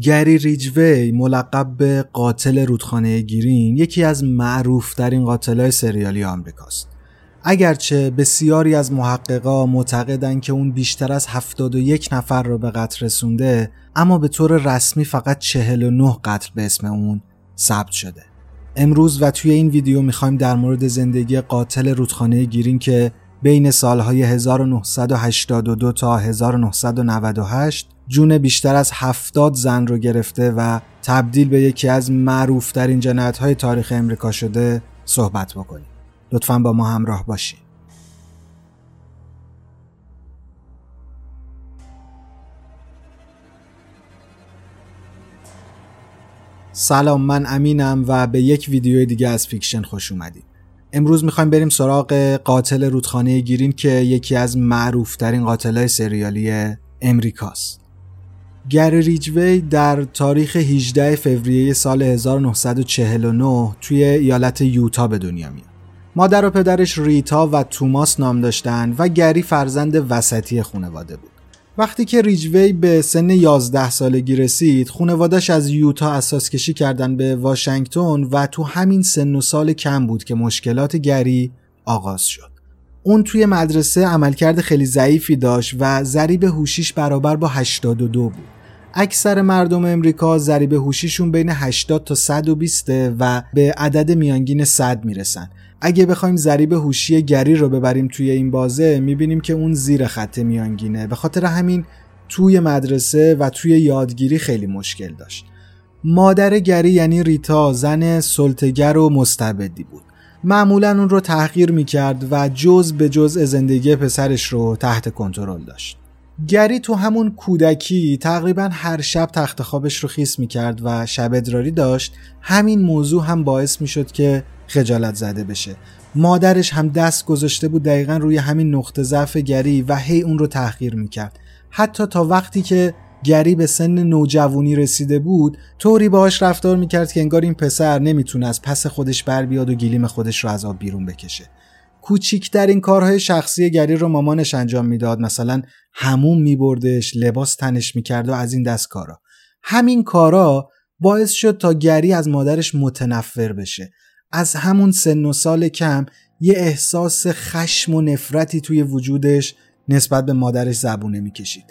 گری ریجوی ملقب به قاتل رودخانه گیرین یکی از معروف ترین قاتلای سریالی آمریکاست. اگرچه بسیاری از محققا معتقدند که اون بیشتر از 71 نفر رو به قتل رسونده اما به طور رسمی فقط 49 قتل به اسم اون ثبت شده. امروز و توی این ویدیو می‌خوایم در مورد زندگی قاتل رودخانه گیرین که بین سالهای 1982 تا 1998 جون بیشتر از 70 زن رو گرفته و تبدیل به یکی از معروفترین جنایت های تاریخ امریکا شده صحبت بکنیم. لطفا با ما همراه باشید. سلام من امینم و به یک ویدیو دیگه از فیکشن خوش اومدید. امروز می‌خوایم بریم سراغ قاتل رودخانه گرین که یکی از معروفترین قاتلای سریالی امریکاست. گری ریجوی در تاریخ 18 فوریه سال 1949 توی ایالت یوتا به دنیا میاد. مادر و پدرش ریتا و توماس نام داشتن و گری فرزند وسطی خانواده بود. وقتی که ریجوی به سن 11 سالگی رسید خونوادش از یوتا اساس کشی کردن به واشنگتن و تو همین سن و سال کم بود که مشکلات گری آغاز شد. اون توی مدرسه عملکرد خیلی ضعیفی داشت و ضریب هوشیش برابر با 82 بود. اکثر مردم امریکا ضریب هوشیشون بین 80 تا 120 و به عدد میانگین 100 می‌رسن. اگه بخوایم ضریب هوشی گری رو ببریم توی این بازه می‌بینیم که اون زیر خط میانگینه. به خاطر همین توی مدرسه و توی یادگیری خیلی مشکل داشت. مادر گری یعنی ریتا زن سلطگر و مستبدی بود. معمولا اون رو تحقیر می‌کرد و جز به جز زندگی پسرش رو تحت کنترل داشت. گری تو همون کودکی تقریبا هر شب تخت خوابش رو خیس می‌کرد و شب ادراری داشت. همین موضوع هم باعث می‌شد که خجالت زده بشه. مادرش هم دست گذاشته بود دقیقا روی همین نقطه ضعف گری و هی اون رو تحقیر می‌کرد. حتی تا وقتی که گری به سن نوجوانی رسیده بود طوری باهاش رفتار می‌کرد که انگار این پسر نمی‌تونه از پس خودش بر بیاد و گلیم خودش رو از آب بیرون بکشه. کوچیکترین کارهای شخصی گری رو مامانش انجام می‌داد. مثلا هموم میبردش لباس تنش می‌کرد و از این دست کارا. همین کارا باعث شد تا گری از مادرش متنفر بشه. از همون سن و سال کم یه احساس خشم و نفرتی توی وجودش نسبت به مادرش زبونه می‌کشید.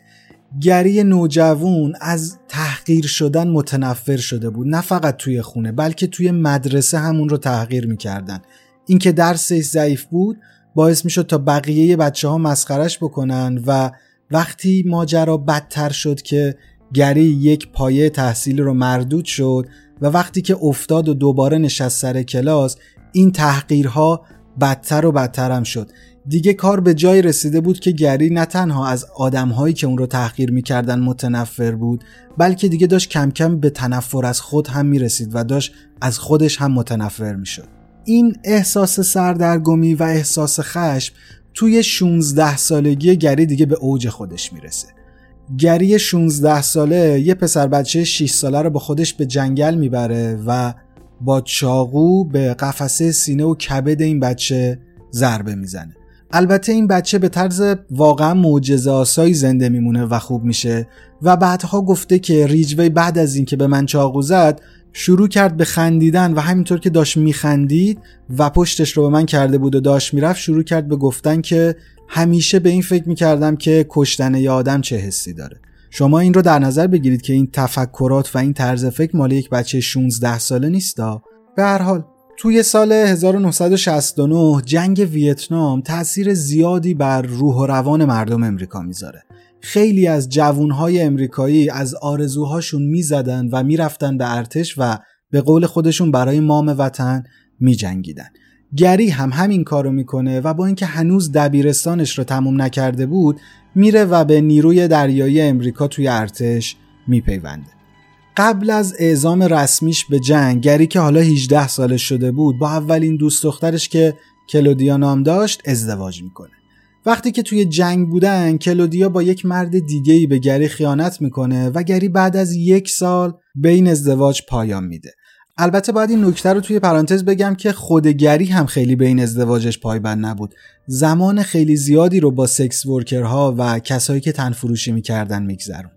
گری نوجوون از تحقیر شدن متنفر شده بود. نه فقط توی خونه بلکه توی مدرسه همون رو تحقیر می‌کردن. اینکه درسش ضعیف بود باعث می‌شد تا بقیه بچه ها مسخرش بکنن و وقتی ماجرا بدتر شد که گری یک پایه تحصیلی رو مردود شد و وقتی که افتاد و دوباره نشست سر کلاس این تحقیرها بدتر و بدتر هم شد. دیگه کار به جای رسیده بود که گری نه تنها از آدمهایی که اون رو تحقیر می‌کردن متنفر بود بلکه دیگه داشت کم کم به تنفر از خود هم می‌رسید و داشت از خودش هم متنفر می‌شد. این احساس سردرگمی و احساس خشم توی 16 سالگی گری دیگه به اوج خودش می‌رسه. گری 16 ساله یه پسر بچه 6 ساله رو با خودش به جنگل می‌بره و با چاقو به قفسه سینه و کبد این بچه ضربه می‌زنه. البته این بچه به طرز واقعا معجزه آسایی زنده میمونه و خوب میشه و بعدها گفته که ریجوی بعد از اینکه به من چاقو زد شروع کرد به خندیدن و همینطور که داشت میخندید و پشتش رو به من کرده بود و داشت می‌رفت شروع کرد به گفتن که همیشه به این فکر می‌کردم که کشتن یه آدم چه حسی داره. شما این رو در نظر بگیرید که این تفکرات و این طرز فکر مال یک بچه 16 ساله نیستا به هر حال توی سال 1969 جنگ ویتنام تاثیر زیادی بر روح و روان مردم امریکا می‌ذاره. خیلی از جوانهای امریکایی از آرزوهاشون می‌زدن و می‌رفتن به ارتش و به قول خودشون برای مام وطن میجنگیدن. گری هم همین کارو می‌کنه و با اینکه هنوز دبیرستانش رو تموم نکرده بود میره و به نیروی دریایی امریکا توی ارتش میپیونده. قبل از اعزام رسمیش به جنگ گری که حالا 18 سالش شده بود با اولین دوست دخترش که کلودیا نام داشت ازدواج می‌کنه. وقتی که توی جنگ بودن کلودیا با یک مرد دیگهی به گری خیانت می‌کنه و گری بعد از یک سال به این ازدواج پایان میده. البته باید این نکته رو توی پرانتز بگم که خود گری هم خیلی به این ازدواجش پایبند نبود. زمان خیلی زیادی رو با سکس ورکرها و کسایی که تنفروشی می‌کردن میگذرون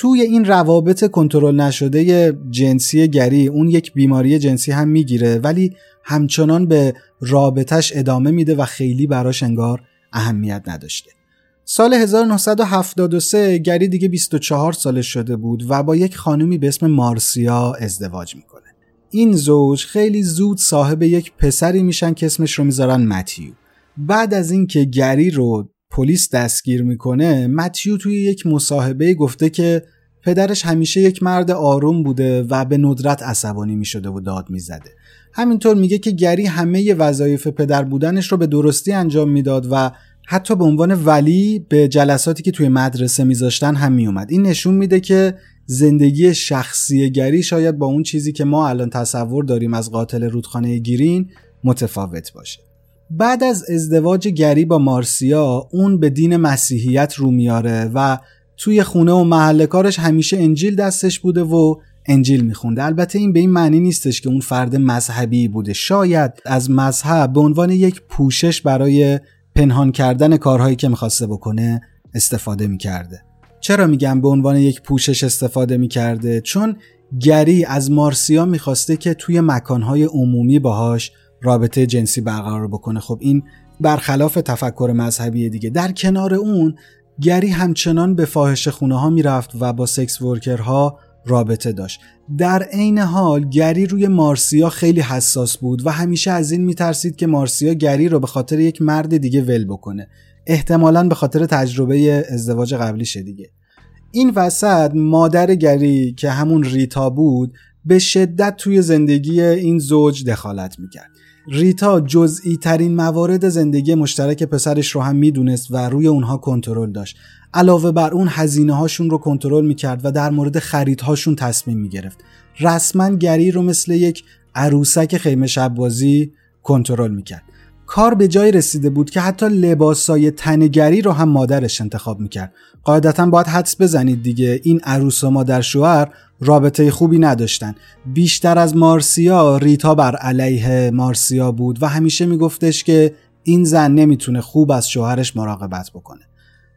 توی این روابط کنترل نشده جنسی گری اون یک بیماری جنسی هم می‌گیره ولی همچنان به رابطش ادامه میده و خیلی براش انگار اهمیت نداشته. سال 1973 گری دیگه 24 سالش شده بود و با یک خانومی به اسم مارسیا ازدواج می‌کنه. این زوج خیلی زود صاحب یک پسری میشن که اسمش رو می‌ذارن متیو. بعد از اینکه گری رو پلیس دستگیر می‌کنه متیو توی یک مصاحبه گفته که پدرش همیشه یک مرد آروم بوده و به ندرت عصبانی می‌شده و داد می‌زده. همینطور میگه که گری همه وظایف پدر بودنش رو به درستی انجام می‌داد و حتی به عنوان ولی به جلساتی که توی مدرسه میذاشتن هم میومد این نشون میده که زندگی شخصی گری شاید با اون چیزی که ما الان تصور داریم از قاتل رودخانه گیرین متفاوت باشه. بعد از ازدواج گری با مارسیا اون به دین مسیحیت رو میاره و توی خونه و محل کارش همیشه انجیل دستش بوده و انجیل میخونده. البته این به این معنی نیستش که اون فرد مذهبی بوده. شاید از مذهب به عنوان یک پوشش برای پنهان کردن کارهایی که می‌خواسته بکنه استفاده می‌کرده. چرا میگم به عنوان یک پوشش استفاده می‌کرده؟ چون گری از مارسیا می‌خواسته که توی مکانهای عمومی باهاش رابطه جنسی برقرار بکنه. خب این برخلاف تفکر مذهبی دیگه. در کنار اون گری همچنان به فاحش خونه ها می‌رفت و با سکس ورکرها رابطه داشت. در عین حال گری روی مارسیا خیلی حساس بود و همیشه از این میترسید که مارسیا گری رو به خاطر یک مرد دیگه ول بکنه. احتمالا به خاطر تجربه ازدواج قبلیش دیگه. این وسط مادر گری که همون ریتا بود به شدت توی زندگی این زوج دخالت می‌کرد. ریتا جزئی ترین موارد زندگی مشترک پسرش رو هم می‌دونست و روی اونها کنترل داشت. علاوه بر اون هزینه هاشون رو کنترل می‌کرد و در مورد خریدهاشون تصمیم می‌گرفت. رسما گری رو مثل یک عروسک خیمه شب بازی کنترل می‌کرد. کار به جای رسیده بود که حتی لباسای تنگری رو هم مادرش انتخاب می‌کرد. قاعدتا باید حدس بزنید دیگه این عروس و مادر شوهر رابطه خوبی نداشتن. بیشتر از مارسیا ریتا بر علیه مارسیا بود و همیشه میگفتش که این زن نمی‌تونه خوب از شوهرش مراقبت بکنه.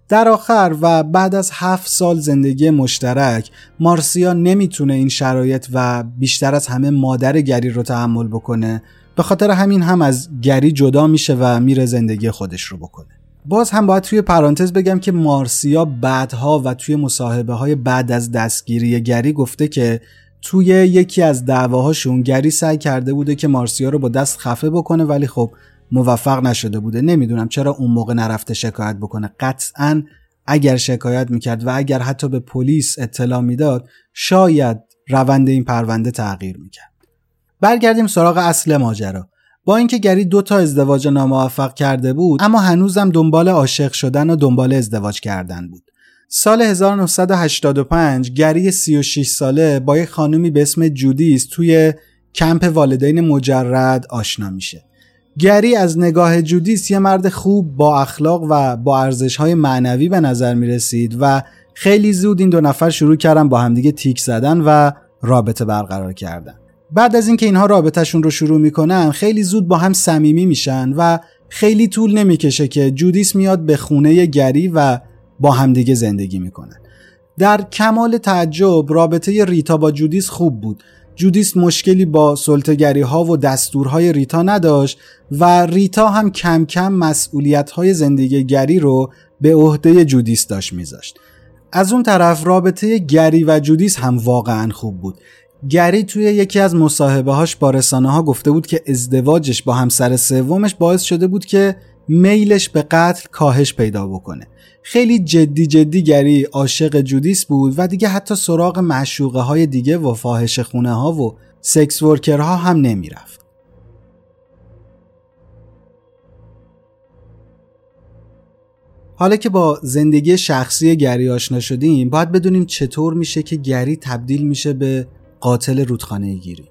در آخر و بعد از هفت سال زندگی مشترک مارسیا نمی‌تونه این شرایط و بیشتر از همه مادر گری رو تحمل بکنه. به خاطر همین هم از گری جدا میشه و میره زندگی خودش رو بکنه. باز هم باید توی پرانتز بگم که مارسیا بعدها و توی مصاحبه های بعد از دستگیری گری گفته که توی یکی از دعواهاشون گری سعی کرده بوده که مارسیا رو با دست خفه بکنه ولی خب موفق نشده بوده. نمی‌دونم چرا اون موقع نرفته شکایت بکنه. قطعا اگر شکایت می‌کرد و اگر حتی به پلیس اطلاع می‌داد شاید روند این پرونده تغییر می‌کرد. برگردیم سراغ اصل ماجرا. با اینکه گری دو تا ازدواج ناموفق کرده بود اما هنوزم دنبال عاشق شدن و دنبال ازدواج کردن بود. سال 1985 گری 36 ساله با یک خانومی به اسم جودیس توی کمپ والدین مجرد آشنا میشه. گری از نگاه جودیس یه مرد خوب با اخلاق و با ارزش های معنوی به نظر می رسید و خیلی زود این دو نفر شروع کردن با همدیگه تیک زدن و رابطه برقرار کردن. بعد از اینکه اینها رابطهشون رو شروع می‌کنن خیلی زود با هم صمیمی میشن و خیلی طول نمی‌کشه که جودیس میاد به خونه گری و با همدیگه زندگی می‌کنن در کمال تعجب رابطه ریتا با جودیس خوب بود. جودیس مشکلی با سلطه‌گری ها و دستورهای ریتا نداشت و ریتا هم کم کم مسئولیت های زندگی گری رو به عهده جودیس داشت میذاشت. از اون طرف رابطه گری و جودیس هم واقعا خوب بود. گری توی یکی از مصاحبه هاش با رسانه ها گفته بود که ازدواجش با همسر سومش باعث شده بود که میلش به قتل کاهش پیدا بکنه. خیلی جدی جدی گری عاشق جودیس بود و دیگه حتی سراغ معشوقه های دیگه و فاحش خونه ها و سکس ورکرها هم نمی‌رفت. حالا که با زندگی شخصی گری آشنا شدیم باید بدونیم چطور میشه که گری تبدیل میشه به قاتل رودخانه گیری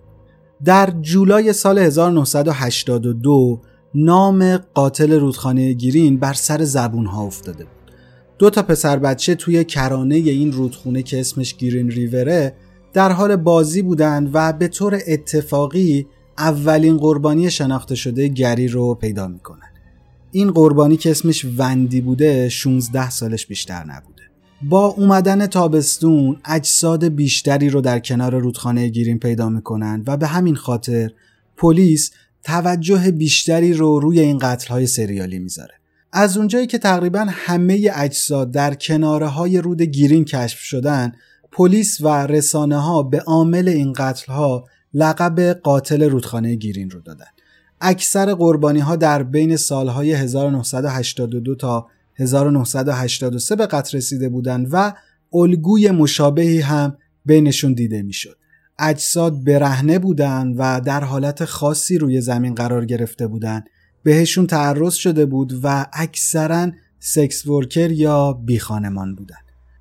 در جولای سال 1982 نام قاتل رودخانه گیرین بر سر زبون ها افتاده بود. دو تا پسر بچه توی کرانه این رودخونه که اسمش گیرین ریوره در حال بازی بودند و به طور اتفاقی اولین قربانی شناخته شده گری رو پیدا می‌کنن. این قربانی که اسمش وندی بوده 16 سالش بیشتر نبوده با اومدن تابستون اجساد بیشتری رو در کنار رودخانه گیرین پیدا می‌کنن و به همین خاطر پلیس توجه بیشتری رو روی این قتل های سریالی می‌ذاره. از اونجایی که تقریبا همه اجساد در کناره های رود گیرین کشف شدن پلیس و رسانه ها به عامل این قتل ها لقب قاتل رودخانه گیرین رو دادن. اکثر قربانی ها در بین سالهای 1982 تا 1983 به قتل رسیده بودند و الگوی مشابهی هم بینشون دیده می‌شد. اجساد برهنه بودند و در حالت خاصی روی زمین قرار گرفته بودند. بهشون تعرض شده بود و اکثرا سکس ورکر یا بی خانمان بودن.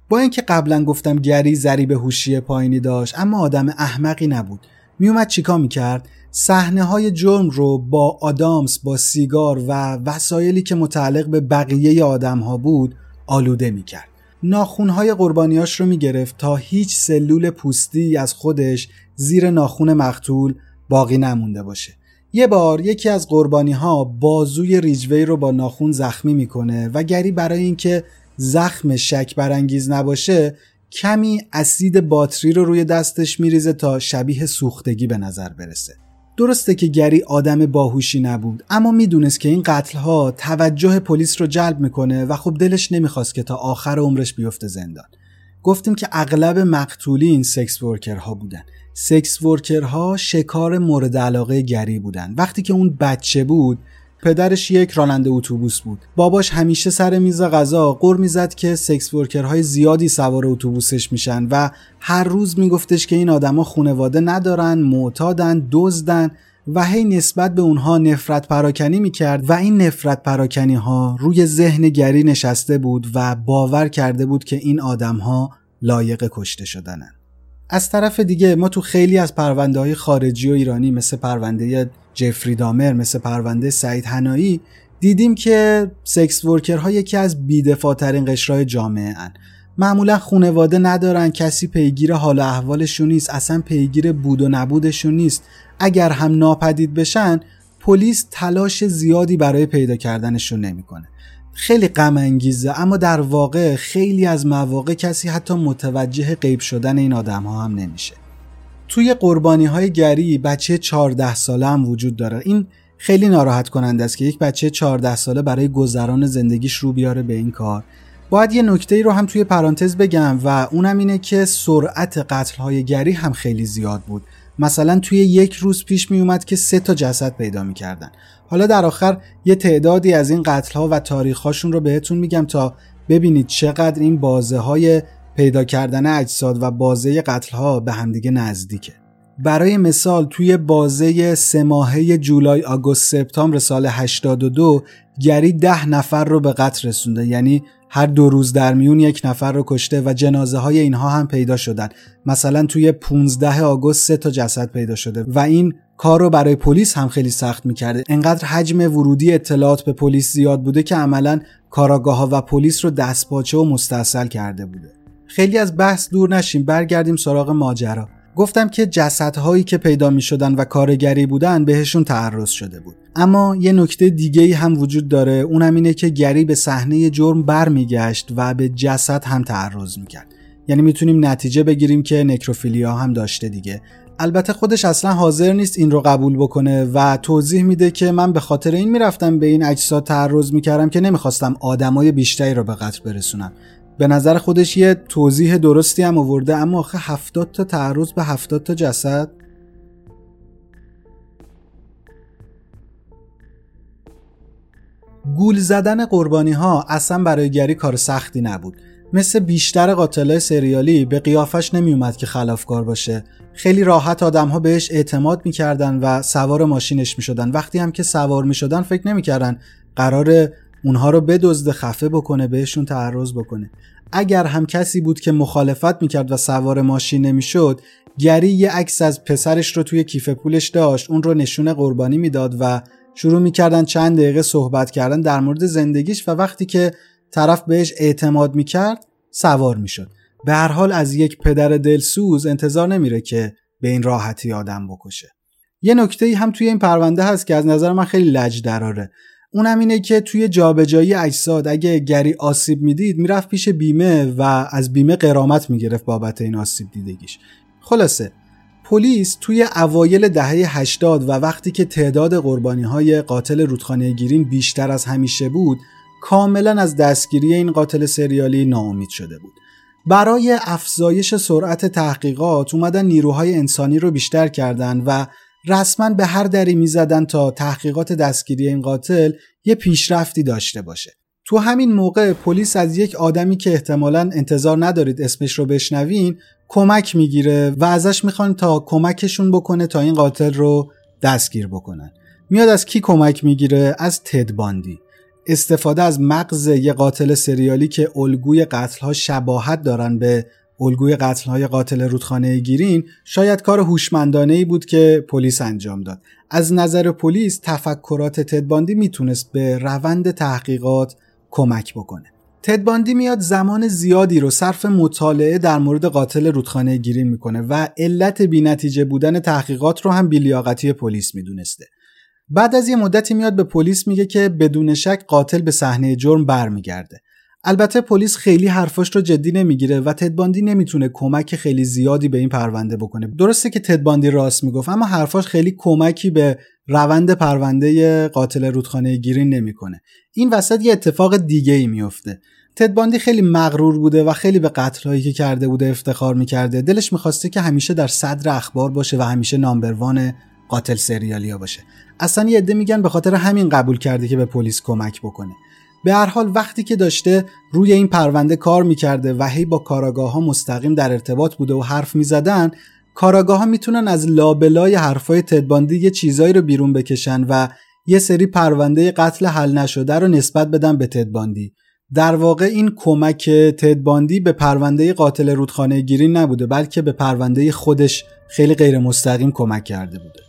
با اینکه قبلا گفتم گری ذریب هوشی پایینی داشت اما آدم احمقی نبود. میومد چیکار می‌کرد؟ صحنه های جرم رو با آدامس با سیگار و وسایلی که متعلق به بقیه آدم ها بود آلوده می‌کرد. ناخونهای قربانیاش رو می‌گرفت تا هیچ سلول پوستی از خودش زیر ناخون مقتول باقی نمونده باشه. یه بار یکی از قربانی ها بازوی ریجوی رو با ناخون زخمی می‌کنه و گری برای اینکه زخم شک برانگیز نباشه کمی اسید باتری رو روی دستش میریزه تا شبیه سوختگی به نظر برسه. درسته که گری آدم باهوشی نبود اما می‌دونست که این قتل ها توجه پلیس رو جلب می‌کنه و خب دلش نمی‌خواست که تا آخر عمرش بیفته زندان. گفتیم که اغلب مقتولین سکس ورکرها بودن. سکس ورکرها شکار مورد علاقه گری بودن. وقتی که اون بچه بود پدرش یک راننده اتوبوس بود. باباش همیشه سر میز غذا قر می‌زد که سکس ورکرهای زیادی سوار اتوبوسش میشن و هر روز میگفتش که این آدما خونواده ندارن معتادن دزدن و هی نسبت به اونها نفرت پراکنی می‌کرد و این نفرت پراکنی ها روی ذهن گری نشسته بود و باور کرده بود که این آدم ها لایق کشته شدنن. از طرف دیگه ما تو خیلی از پرونده های خارجی و ایرانی مثل پرونده جفری دامر مثل پرونده سعید هنایی دیدیم که سکس ورکرها یکی از بیدفاعترین قشرهای جامعه هن. معمولا خونواده ندارن کسی پیگیر حال احوالشون نیست اصلا پیگیر بود و نبودشون نیست. اگر هم ناپدید بشن پلیس تلاش زیادی برای پیدا کردنشون نمی‌کنه. خیلی غم انگیزه اما در واقع خیلی از مواقع کسی حتی متوجه غیب شدن این آدم ها هم نمیشه. توی قربانی های گری بچه 14 ساله هم وجود داره. این خیلی ناراحت کننده است که یک بچه 14 ساله برای گذران زندگیش رو بیاره به این کار. باید یه نکته ای رو هم توی پرانتز بگم و اونم اینه که سرعت قتل های گری هم خیلی زیاد بود. مثلا توی یک روز پیش می اومد که سه تا جسد پیدا می‌کردن. حالا در آخر یه تعدادی از این قتل ها و تاریخ هاشون رو بهتون میگم تا ببینید چقدر این بازه های پیدا کردن اجساد و بازه قتل ها به همدیگه نزدیکه. برای مثال توی بازه سه ماهه جولای آگوست سپتامبر سال 82 گری ده نفر رو به قتل رسونده. یعنی هر دو روز در میون یک نفر رو کشته و جنازه های اینها هم پیدا شدن. مثلا توی 15 آگوست سه تا جسد پیدا شده و این کار رو برای پلیس هم خیلی سخت می‌کرده. انقدر حجم ورودی اطلاعات به پلیس زیاد بوده که عملا کاراگاه ها و پلیس رو دستپاچه و مستصل کرده بوده. خیلی از بحث دور نشیم برگردیم سراغ ماجرا. گفتم که جسدهایی که پیدا می شدن و کارگری بودن بهشون تعرض شده بود. اما یه نکته دیگه هم وجود داره اونم اینه که گری به صحنه جرم برمیگشت و به جسد هم تعرض می‌کرد. یعنی می‌تونیم نتیجه بگیریم که نکروفیلیا هم داشته دیگه. البته خودش اصلا حاضر نیست این رو قبول بکنه و توضیح میده که من به خاطر این می‌رفتم به این اجساد تعرض می‌کردم که نمی‌خواستم آدمای بیشتری رو به قتل برسونم. به نظر خودش یه توضیح درستی هم آورده اما آخه هفتاد تا تعرض به هفتاد تا جسد؟ گول زدن قربانی ها اصلا برای گری کار سختی نبود. مثل بیشتر قاتلای سریالی به قیافش نمیومد که خلافکار باشه. خیلی راحت آدم ها بهش اعتماد می‌کردن و سوار ماشینش می‌شدن. وقتی هم که سوار می‌شدن فکر نمی‌کردن قرار اونها رو بدزده خفه بکنه بهشون تعرض بکنه. اگر هم کسی بود که مخالفت می‌کرد و سوار ماشین نمی‌شد گری یه عکس از پسرش رو توی کیف پولش داشت اون رو نشون قربانی می‌داد و شروع می‌کردن چند دقیقه صحبت کردن در مورد زندگیش و وقتی که طرف بهش اعتماد می‌کرد سوار می‌شد. به هر حال از یک پدر دلسوز انتظار نمیره که به این راحتی آدم بکشه. یه نکته هم توی این پرونده هست که از نظر من خیلی لج دراره اونم اینه که توی جابجایی اجساد اگه گری آسیب می‌دید می‌رفت پیش بیمه و از بیمه قرامت می‌گرفت بابت این آسیب دیدگیش. خلاصه پلیس توی اوایل دهه 80 و وقتی که تعداد قربانی های قاتل رودخانه گیرین بیشتر از همیشه بود کاملا از دستگیری این قاتل سریالی ناامید شده بود. برای افزایش سرعت تحقیقات اومدن نیروهای انسانی رو بیشتر کردن و رسما به هر دری می‌زدن تا تحقیقات دستگیری این قاتل یه پیشرفتی داشته باشه. تو همین موقع پلیس از یک آدمی که احتمالا انتظار ندارید اسمش رو بشنوین کمک می‌گیره و ازش می‌خوان تا کمکشون بکنه تا این قاتل رو دستگیر بکنن. میاد از کی کمک می‌گیره؟ از تدباندی استفاده از مغز یه قاتل سریالی که الگوی قتلها شباهت دارن به الگوی قتلهای قاتل رودخانه گیرین شاید کار هوشمندانه ای بود که پلیس انجام داد. از نظر پلیس تفکرات تدباندی می‌تونست به روند تحقیقات کمک بکنه. تدباندی میاد زمان زیادی رو صرف مطالعه در مورد قاتل رودخانه گیرین می‌کنه و علت بینتیجه بودن تحقیقات رو هم بیلیاقتی پلیس می‌دونسته. بعد از یه مدتی میاد به پلیس میگه که بدون شک قاتل به صحنه جرم برمیگرده. البته پلیس خیلی حرفاش رو جدی نمی‌گیره و تدباندی نمی‌تونه کمک خیلی زیادی به این پرونده بکنه. درسته که تدباندی راست می‌گفت اما حرفاش خیلی کمکی به روند پرونده قاتل رودخانه گیرین نمی‌کنه. این وسط یه اتفاق دیگه ای میفته تدباندی خیلی مغرور بوده و خیلی به قتلهایی که کرده بوده افتخار می‌کرده. دلش می‌خواسته که همیشه در صدر اخبار باشه و همیشه نامبروان قاتل سریالیا باشه. اصلا یه عده میگن به خاطر همین قبول کرده که به پلیس کمک بکنه. به هر حال وقتی که داشته روی این پرونده کار می‌کرده و هی با کاراگاه ها مستقیم در ارتباط بوده و حرف می‌زدن کاراگاه ها می‌تونن از لابلای حرفای تدباندی یه چیزایی رو بیرون بکشن و یه سری پرونده قتل حل نشده رو نسبت بدن به تدباندی در واقع این کمک تدباندی به پرونده قاتل رودخانه گیری نبوده بلکه به پرونده خودش خیلی غیر مستقیم کمک کرده بوده.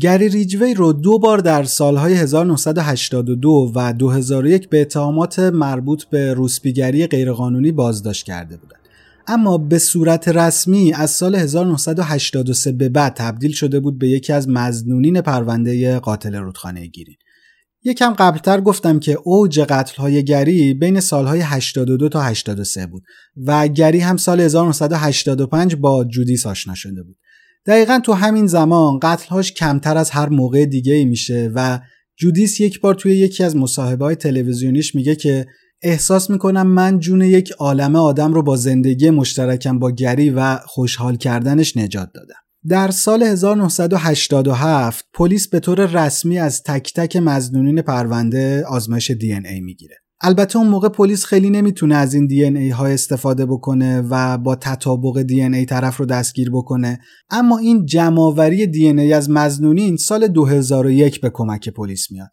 گری ریجوی رو دو بار در سالهای 1982 و 2001 به اتهامات مربوط به روسپیگری غیرقانونی بازداشت کرده بودند. اما به صورت رسمی از سال 1983 به بعد تبدیل شده بود به یکی از مزنونین پرونده قاتل رودخانه گیرین یکم قبلتر گفتم که اوج قتل های گری بین سالهای 82 تا 83 بود و گری هم سال 1985 با جودیس آشنا شده بود. دقیقا تو همین زمان قتلهاش کمتر از هر موقع دیگه ای میشه و جودیس یک بار توی یکی از مصاحبه های تلویزیونیش میگه که احساس می‌کنم من جون یک عالم آدم رو با زندگی مشترکم با گری و خوشحال کردنش نجات دادم. در سال 1987 پلیس به طور رسمی از تک تک مزنونین پرونده آزمایش دی ای می‌گیره. البته اون موقع پلیس خیلی نمی‌تونه از این دی ای ها استفاده بکنه و با تطابق دی ای طرف رو دستگیر بکنه اما این جمعآوری دی ای از مزنونین سال 2001 به کمک پلیس میاد.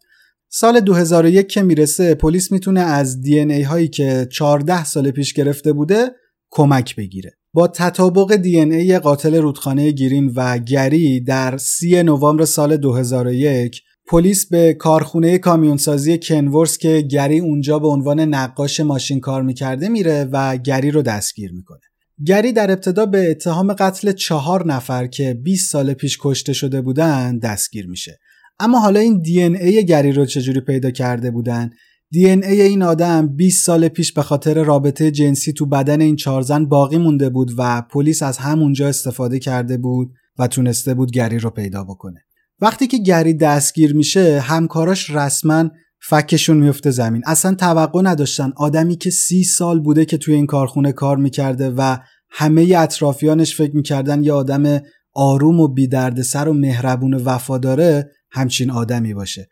سال 2001 که می‌رسه پلیس می‌تونه از دی ای هایی که 14 سال پیش گرفته بوده کمک بگیره. با تطابق دی ای قاتل رودخانه گیرین و گری در 3 نوامبر سال 2001 پلیس به کارخونه کامیونسازی کنورس که گری اونجا به عنوان نقاش ماشین کار می‌کرده میره و گری رو دستگیر می‌کنه. گری در ابتدا به اتهام قتل چهار نفر که 20 سال پیش کشته شده بودن دستگیر میشه. اما حالا این دی ای گری رو چجوری پیدا کرده بودن دی ای این آدم 20 سال پیش به خاطر رابطه جنسی تو بدن این چهار زن باقی مونده بود و پلیس از همونجا استفاده کرده بود و تونسته بود گری رو پیدا بکنه. وقتی که گری دستگیر میشه همکاراش رسما فکشون میفته زمین. اصلا توقع نداشتن. آدمی که سی سال بوده که توی این کارخونه کار می‌کرده و همه اطرافیانش فکر می‌کردن یه آدم آروم و بیدردسر و مهربون و وفاداره همچین آدمی باشه.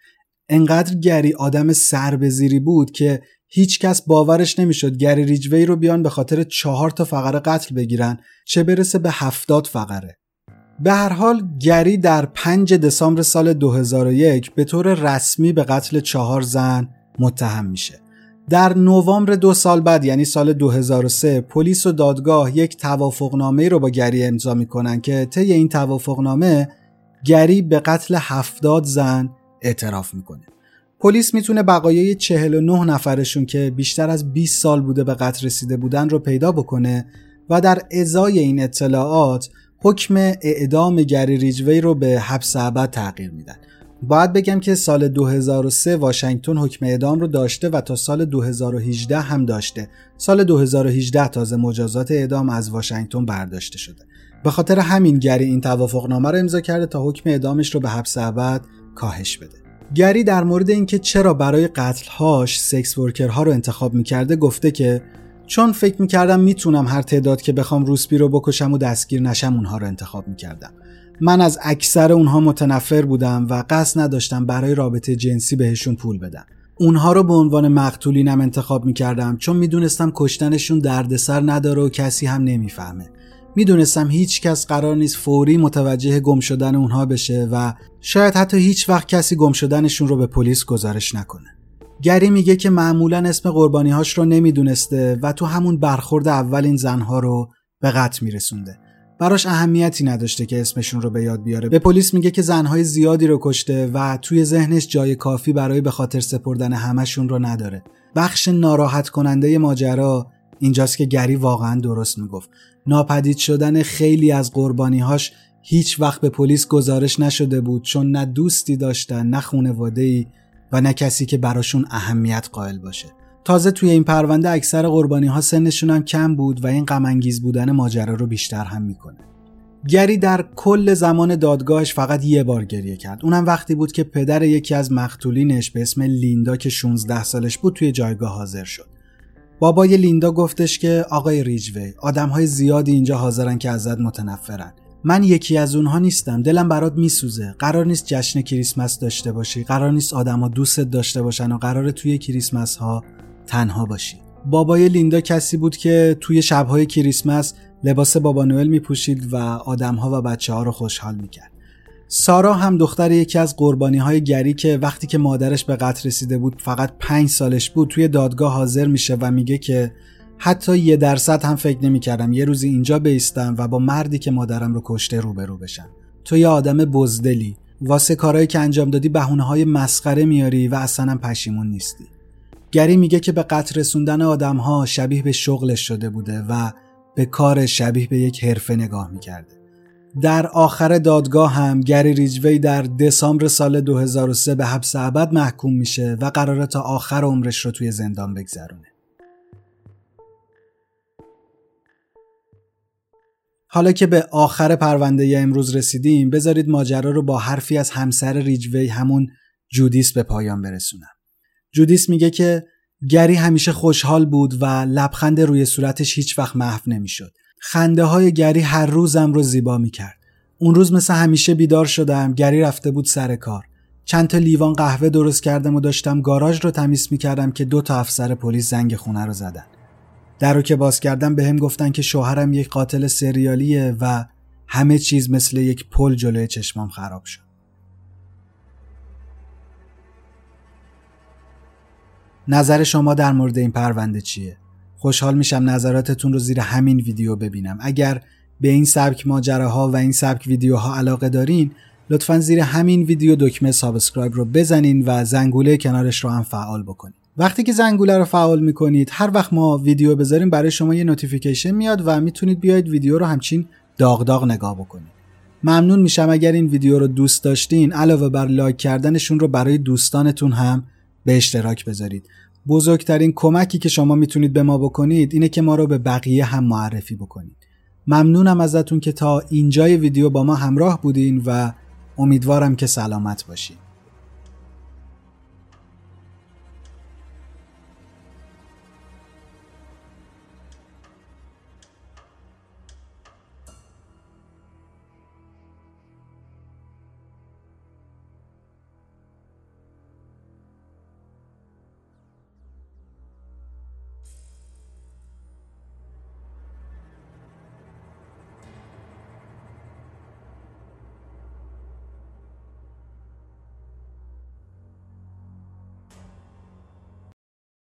انقدر گری آدم سربزیری بود که هیچ کس باورش نمی‌شد گری ریجوی رو بیان به خاطر چهار تا فقره قتل بگیرن. چه برسه به هفتاد فقره. به هر حال گری در 5 دسامبر سال 2001 به طور رسمی به قتل چهار زن متهم میشه. در نوامبر دو سال بعد یعنی سال 2003 پلیس و دادگاه یک توافقنامه رو با گری امضا می‌کنن که طی این توافقنامه گری به قتل هفتاد زن اعتراف می‌کنه. پلیس می‌تونه بقایای 49 نفرشون که بیشتر از 20 سال بوده به قتل رسیده بودن رو پیدا بکنه و در ازای این اطلاعات حکم اعدام گری ریجوی رو به حبس ابد تغییر میدن. باید بگم که سال 2003 واشنگتن حکم اعدام رو داشته و تا سال 2018 هم داشته. سال 2018 تازه مجازات اعدام از واشنگتن برداشته شده. به خاطر همین گری این توافقنامه رو امضا کرده تا حکم اعدامش رو به حبس ابد کاهش بده. گری در مورد اینکه چرا برای قتلهاش سکس ورکرها رو انتخاب می‌کرده گفته که چون فکر می‌کردم می‌تونم هر تعداد که بخوام روسپی رو بکشم و دستگیر نشم اونها رو انتخاب می‌کردم. من از اکثر اونها متنفر بودم و قصد نداشتم برای رابطه جنسی بهشون پول بدم. اونها رو به عنوان مقتولینم انتخاب می‌کردم چون می‌دونستم کشتنشون دردسر نداره و کسی هم نمی‌فهمه. می‌دونستم هیچ کس قرار نیست فوری متوجه گم شدن اونها بشه و شاید حتی هیچ وقت کسی گم شدنشون رو به پلیس گزارش نکنه. گری میگه که معمولا اسم قربانیهاش رو نمی‌دونسته و تو همون برخورد اول این زنها رو به قتل میرسونده. براش اهمیتی نداشته که اسمشون رو به یاد بیاره. به پلیس میگه که زنهای زیادی رو کشته و توی ذهنش جای کافی برای به خاطر سپردن همشون رو نداره. بخش ناراحت کننده ماجرا اینجاست که گری واقعا درست می‌گفت ناپدید شدن خیلی از قربانیهاش هیچ وقت به پلیس گزارش نشده بود چون نه دوستی داشتن نه خونواده ای و نه کسی که براشون اهمیت قائل باشه. تازه توی این پرونده اکثر قربانی ها سنشون هم کم بود و این غم بودن ماجرا رو بیشتر هم می‌کنه. گری در کل زمان دادگاهش فقط یه بار گریه کرد. اونم وقتی بود که پدر یکی از مقتولینش به اسم لیندا که 16 سالش بود توی جایگاه حاضر شد. بابای لیندا گفتش که آقای ریجوی های زیادی اینجا حاضرن که ازت متنفرن. من یکی از اونها نیستم. دلم برات میسوزه. قرار نیست جشن کریسمس داشته باشی. قرار نیست آدما دوستت داشته باشن و قرار توی کریسمس ها تنها باشی. بابای لیندا کسی بود که توی شبهای کریسمس لباس بابا نوئل میپوشید و آدمها و بچه ها رو خوشحال می‌کرد. سارا هم دختر یکی از قربانی های گری که وقتی که مادرش به قتل رسیده بود فقط پنج سالش بود توی دادگاه حاضر میشه و میگه که حتی یه درصد هم فکر نمی‌کردم یه روزی اینجا بیستم و با مردی که مادرم رو کشته روبرو بشم تو یه آدم بزدلی واسه کارهایی که انجام دادی بهونه های مسخره میاری و اصلا پشیمون نیستی گری میگه که به قتل رسوندن آدم ها شبیه به شغلش شده بوده و به کار شبیه به یک حرفه نگاه می‌کرده. در آخر دادگاه هم گری ریجوی در دسامبر سال 2003 به حبس ابد محکوم میشه و قراره تا آخر عمرش رو توی زندان بگذرونه. حالا که به آخر پرونده امروز رسیدیم بذارید ماجرا رو با حرفی از همسر ریجوی همون جودیس به پایان برسونم. جودیس میگه که گری همیشه خوشحال بود و لبخند روی صورتش هیچ وقت محو نمی‌شد. خنده های گری هر روزم رو زیبا می‌کرد. اون روز مثل همیشه بیدار شدم گری رفته بود سر کار. چند تا لیوان قهوه درست کردم و داشتم گاراژ رو تمیز می‌کردم که دو تا افسر پلیس زنگ خونه رو زدن. در رو که باز کردم به هم گفتن که شوهرم یک قاتل سریالیه و همه چیز مثل یک پل جلوی چشمام خراب شد. نظر شما در مورد این پرونده چیه؟ خوشحال میشم نظراتتون رو زیر همین ویدیو ببینم. اگر به این سبک ماجراها و این سبک ویدیوها علاقه دارین لطفا زیر همین ویدیو دکمه subscribe رو بزنین و زنگوله کنارش رو هم فعال بکنین. وقتی که زنگوله رو فعال می‌کنید هر وقت ما ویدیو بذاریم برای شما یه notification میاد و می‌تونید بیاید ویدیو رو همچین داغ داغ نگاه بکنید. ممنون میشم اگر این ویدیو رو دوست داشتین. علاوه بر لایک کردنش اون رو برای دوستانتون هم به اشتراک بذارید. بزرگترین کمکی که شما می‌تونید به ما بکنید اینه که ما رو به بقیه هم معرفی بکنید. ممنونم ازتون که تا اینجای ویدیو با ما همراه بودین و امیدوارم که سلامت باشین.